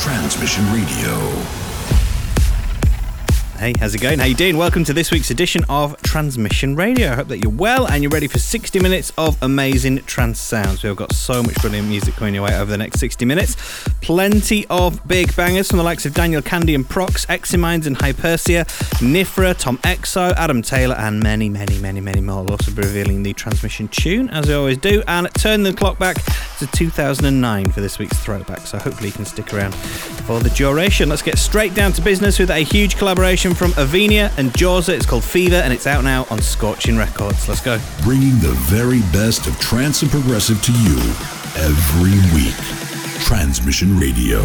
Transmission Radio. Hey, how's it going? How you doing? Welcome to this week's edition of Transmission Radio. I hope that you're well and you're ready for 60 minutes of amazing trance sounds. We've got so much brilliant music coming your way over the next 60 minutes. Plenty of big bangers from the likes of Daniel Kandi and Prox, Eximinds and Hypersia, Nifra, Tom Exo, Adam Taylor, and many, many, many, many more. We'll also be revealing the transmission tune, as we always do, and turn the clock back to 2009 for this week's throwback. So hopefully you can stick around for the duration. Let's get straight down to business with a huge collaboration from Avenia and Jorza. It's called Fever and it's out now on Scorchin Records. Let's go. Bringing the very best of trance and progressive to you every week. Transmission Radio.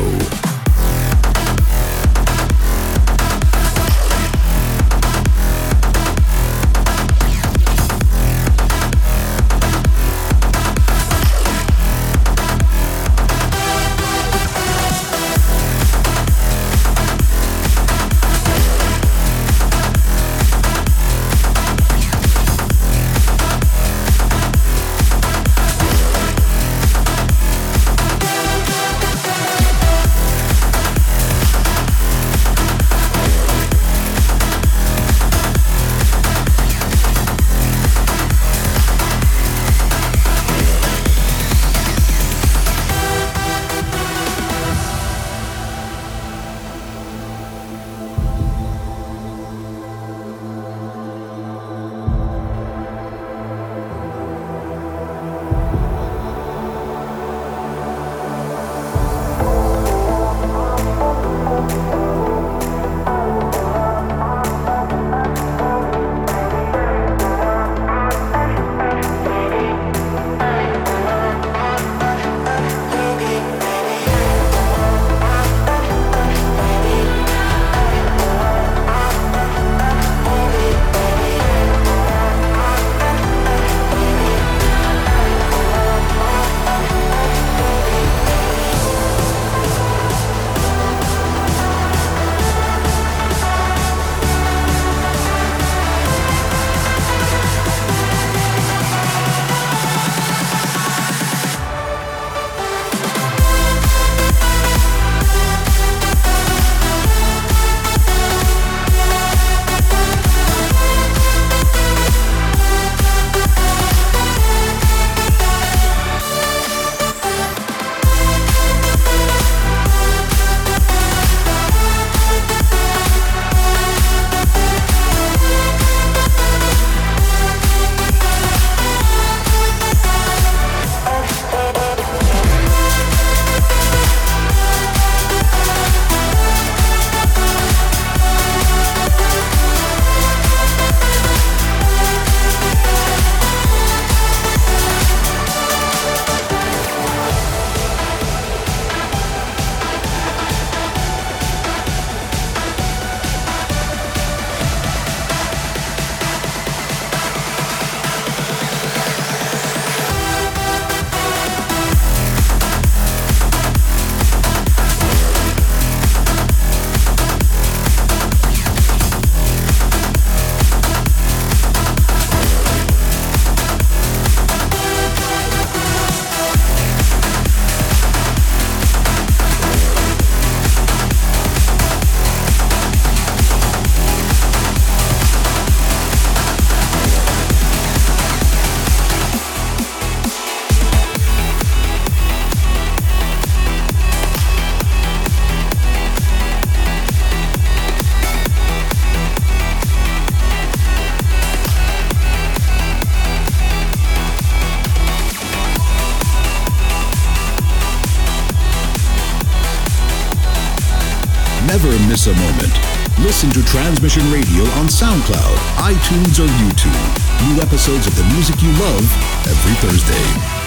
Radio on SoundCloud, iTunes, or YouTube. New episodes of the music you love every Thursday.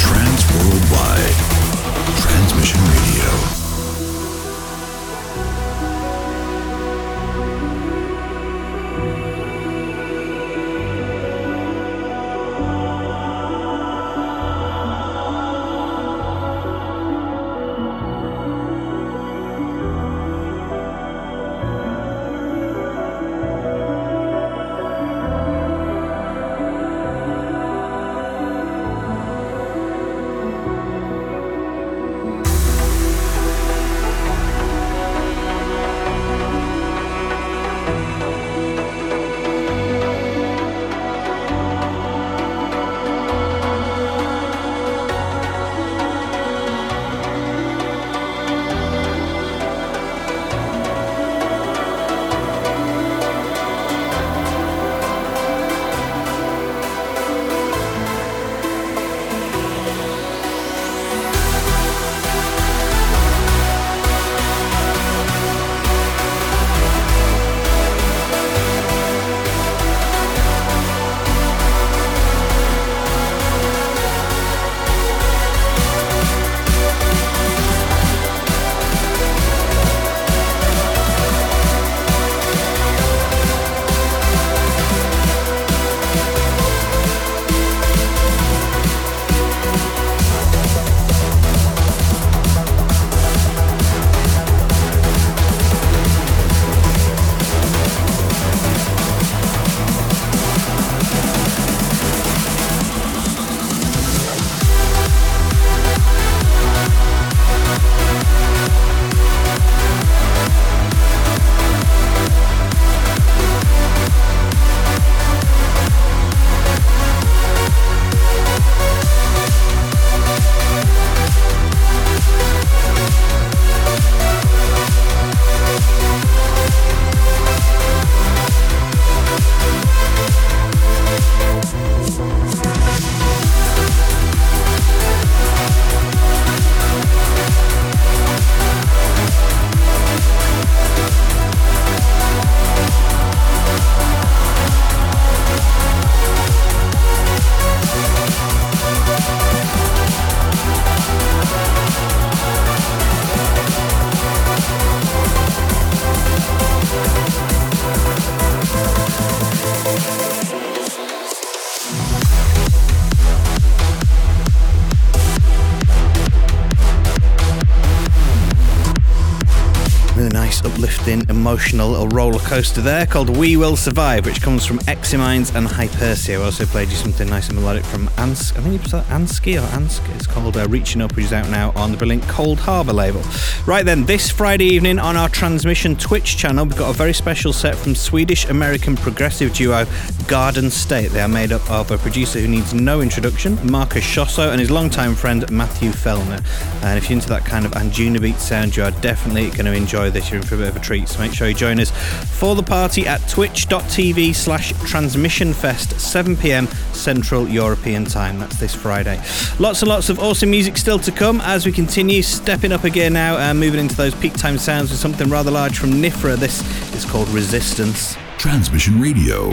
Trans Worldwide. Transmission Radio. Emotional little roller coaster there called We Will Survive, which comes from Eximinds and Hypersia. I also played you something nice and melodic from Ans. I think you said Ansky or Ansk. It's called uh, Reaching Up, which is out now on the brilliant Coldharbour label. Right then, this Friday evening on our transmission Twitch channel, we've got a very special set from Swedish American progressive duo Garden State. They are made up of a producer who needs no introduction, Marcus Schössow, and his longtime friend Matthew Fellner. And if you're into that kind of Anjunabeat sound, you are definitely going to enjoy this. You're in for a bit of a treat. So make sure you join us for the party at twitch.tv slash transmissionfest, 7 pm Central European time. That's this Friday. Lots and lots of awesome music still to come as we continue stepping up again now and moving into those peak time sounds with something rather large from Nifra. This is called Resistance. Transmission Radio.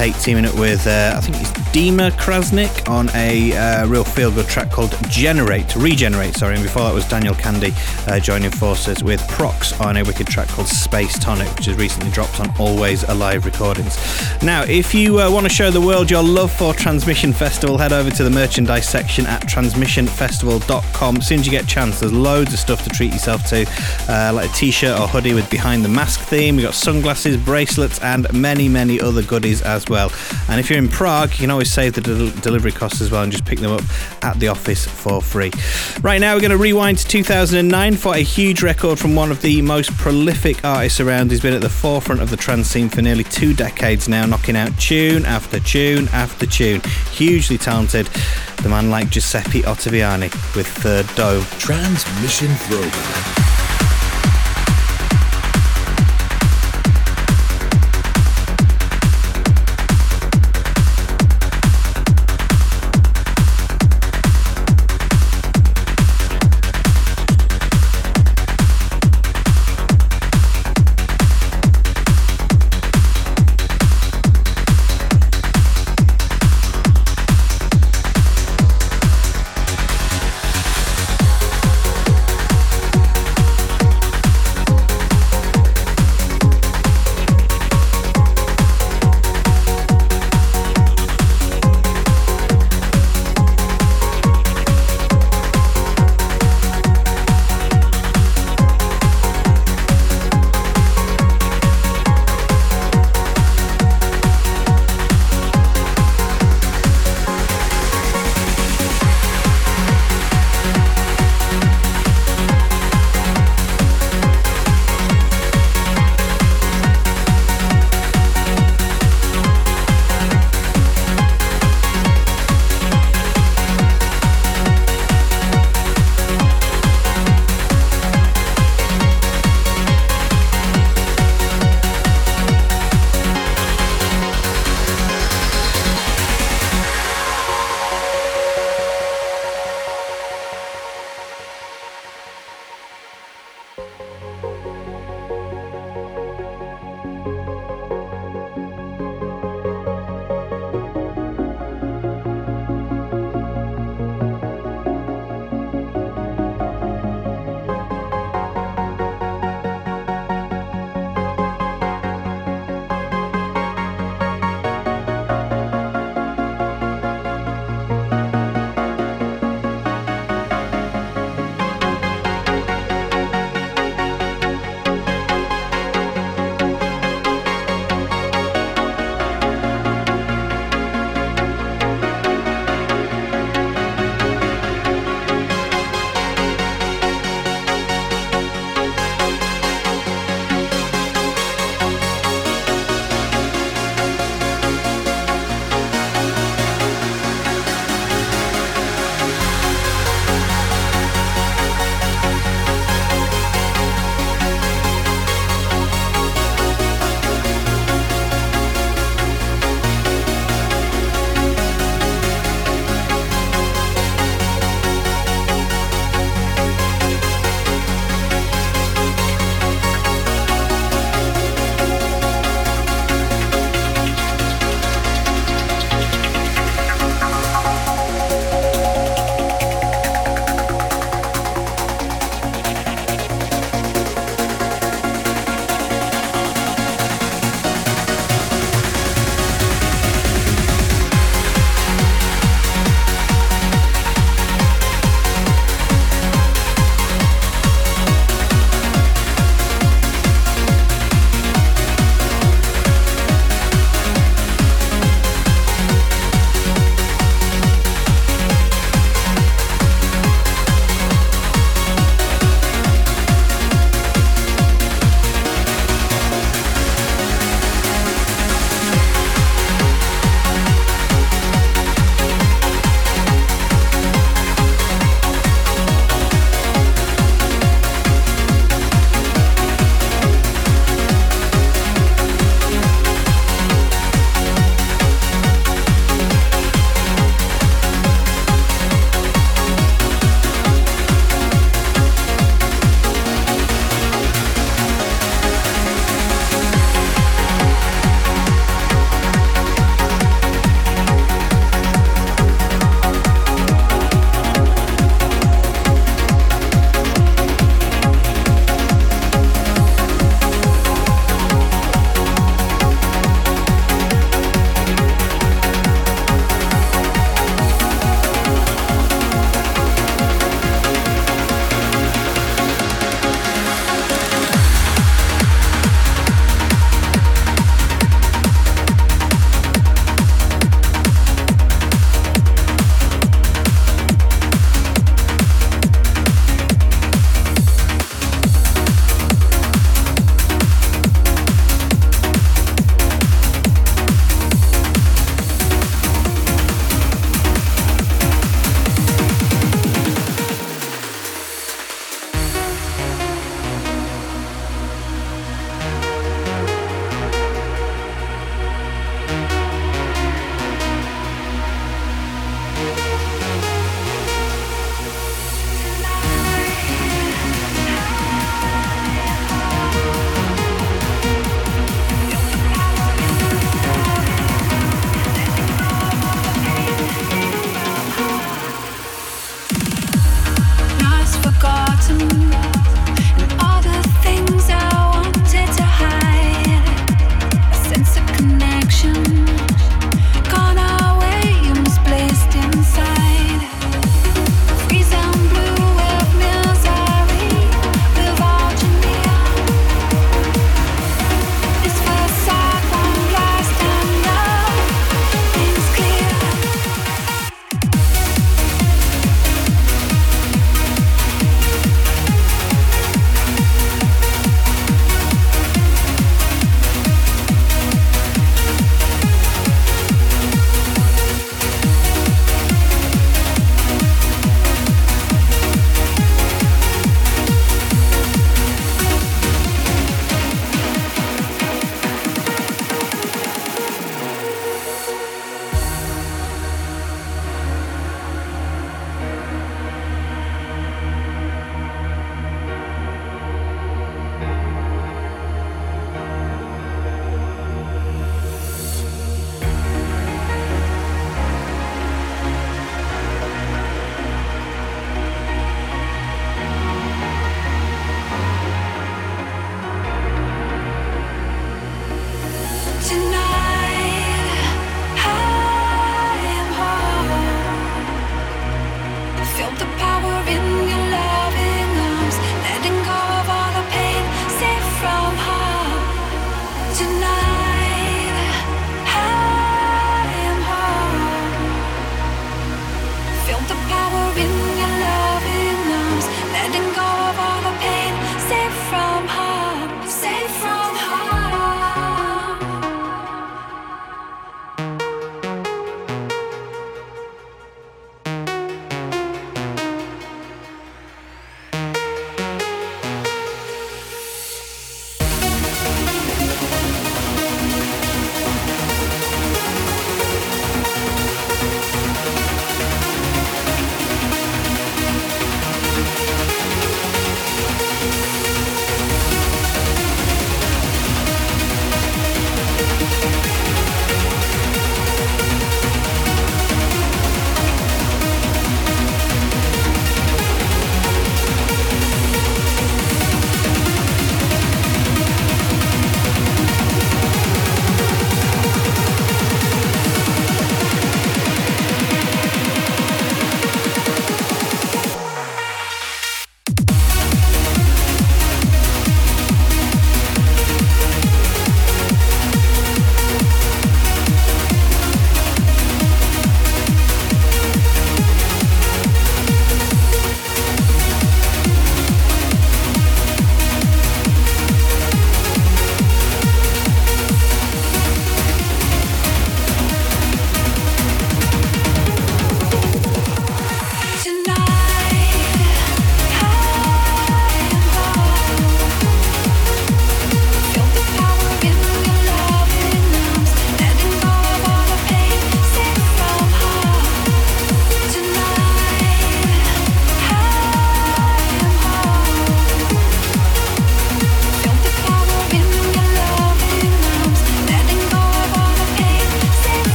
Teaming up with, uh, I think Dima Krasnik on a uh, real feel good track called Generate, Regenerate, sorry. And before that was Daniel Kandi uh, joining forces with Prox on a wicked track called Space Tonic, which has recently dropped on Always Alive Recordings. Now, if you uh, want to show the world your love for Transmission Festival, head over to the merchandise section at transmissionfestival.com. As soon as you get a chance, there's loads of stuff to treat yourself to, uh, like a t shirt or hoodie with Behind the Mask theme. We've got sunglasses, bracelets, and many, many other goodies as well. And if you're in Prague, you can always save the del- delivery costs as well and just pick them up at the office for free. Right now, we're going to rewind to 2009 for a huge record from one of the most prolific artists around. He's been at the forefront of the trance scene for nearly two decades now, knocking out tune after tune after tune. Hugely talented. The man like Giuseppe Ottaviani with Third Dome. Transmission Throwback.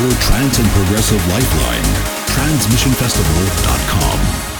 your trance and progressive lifeline, transmissionfestival.com.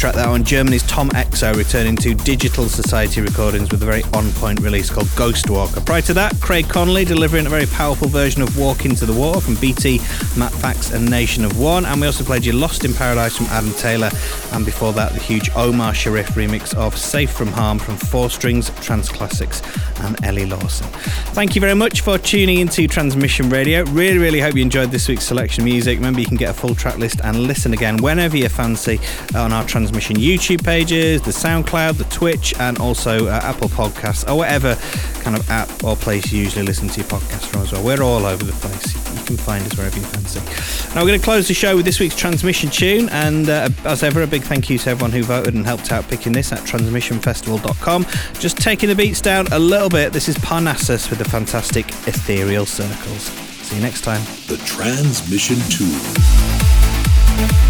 track that on Germany's Tom Exo returning to Digital Society recordings with a very on point release called Ghost Walker. Prior to that, Craig Connelly delivering a very powerful version of Walk Into the Water from BT, Matt Fax, and Nation of One. And we also played you Lost in Paradise from Adam Taylor. And before that, the huge Omar Sherif remix of Safe from Harm from Four Strings, Trance Classics, and Ellie Lawson. Thank you very much for tuning into Transmission Radio. Really, really hope you enjoyed this week's selection of music. Remember, you can get a full track list and listen again whenever you fancy on our Transmission YouTube pages, the SoundCloud, the Twitch, and also uh, Apple Podcasts, or whatever kind of app or place you usually listen to your podcast from as well. We're all over the place. Can find us wherever you fancy. Now, we're going to close the show with this week's transmission tune, and uh, as ever, a big thank you to everyone who voted and helped out picking this at transmissionfestival.com. Just taking the beats down a little bit, this is Parnassvs with the fantastic Ethereal Circles. See you next time. The Transmission Tune.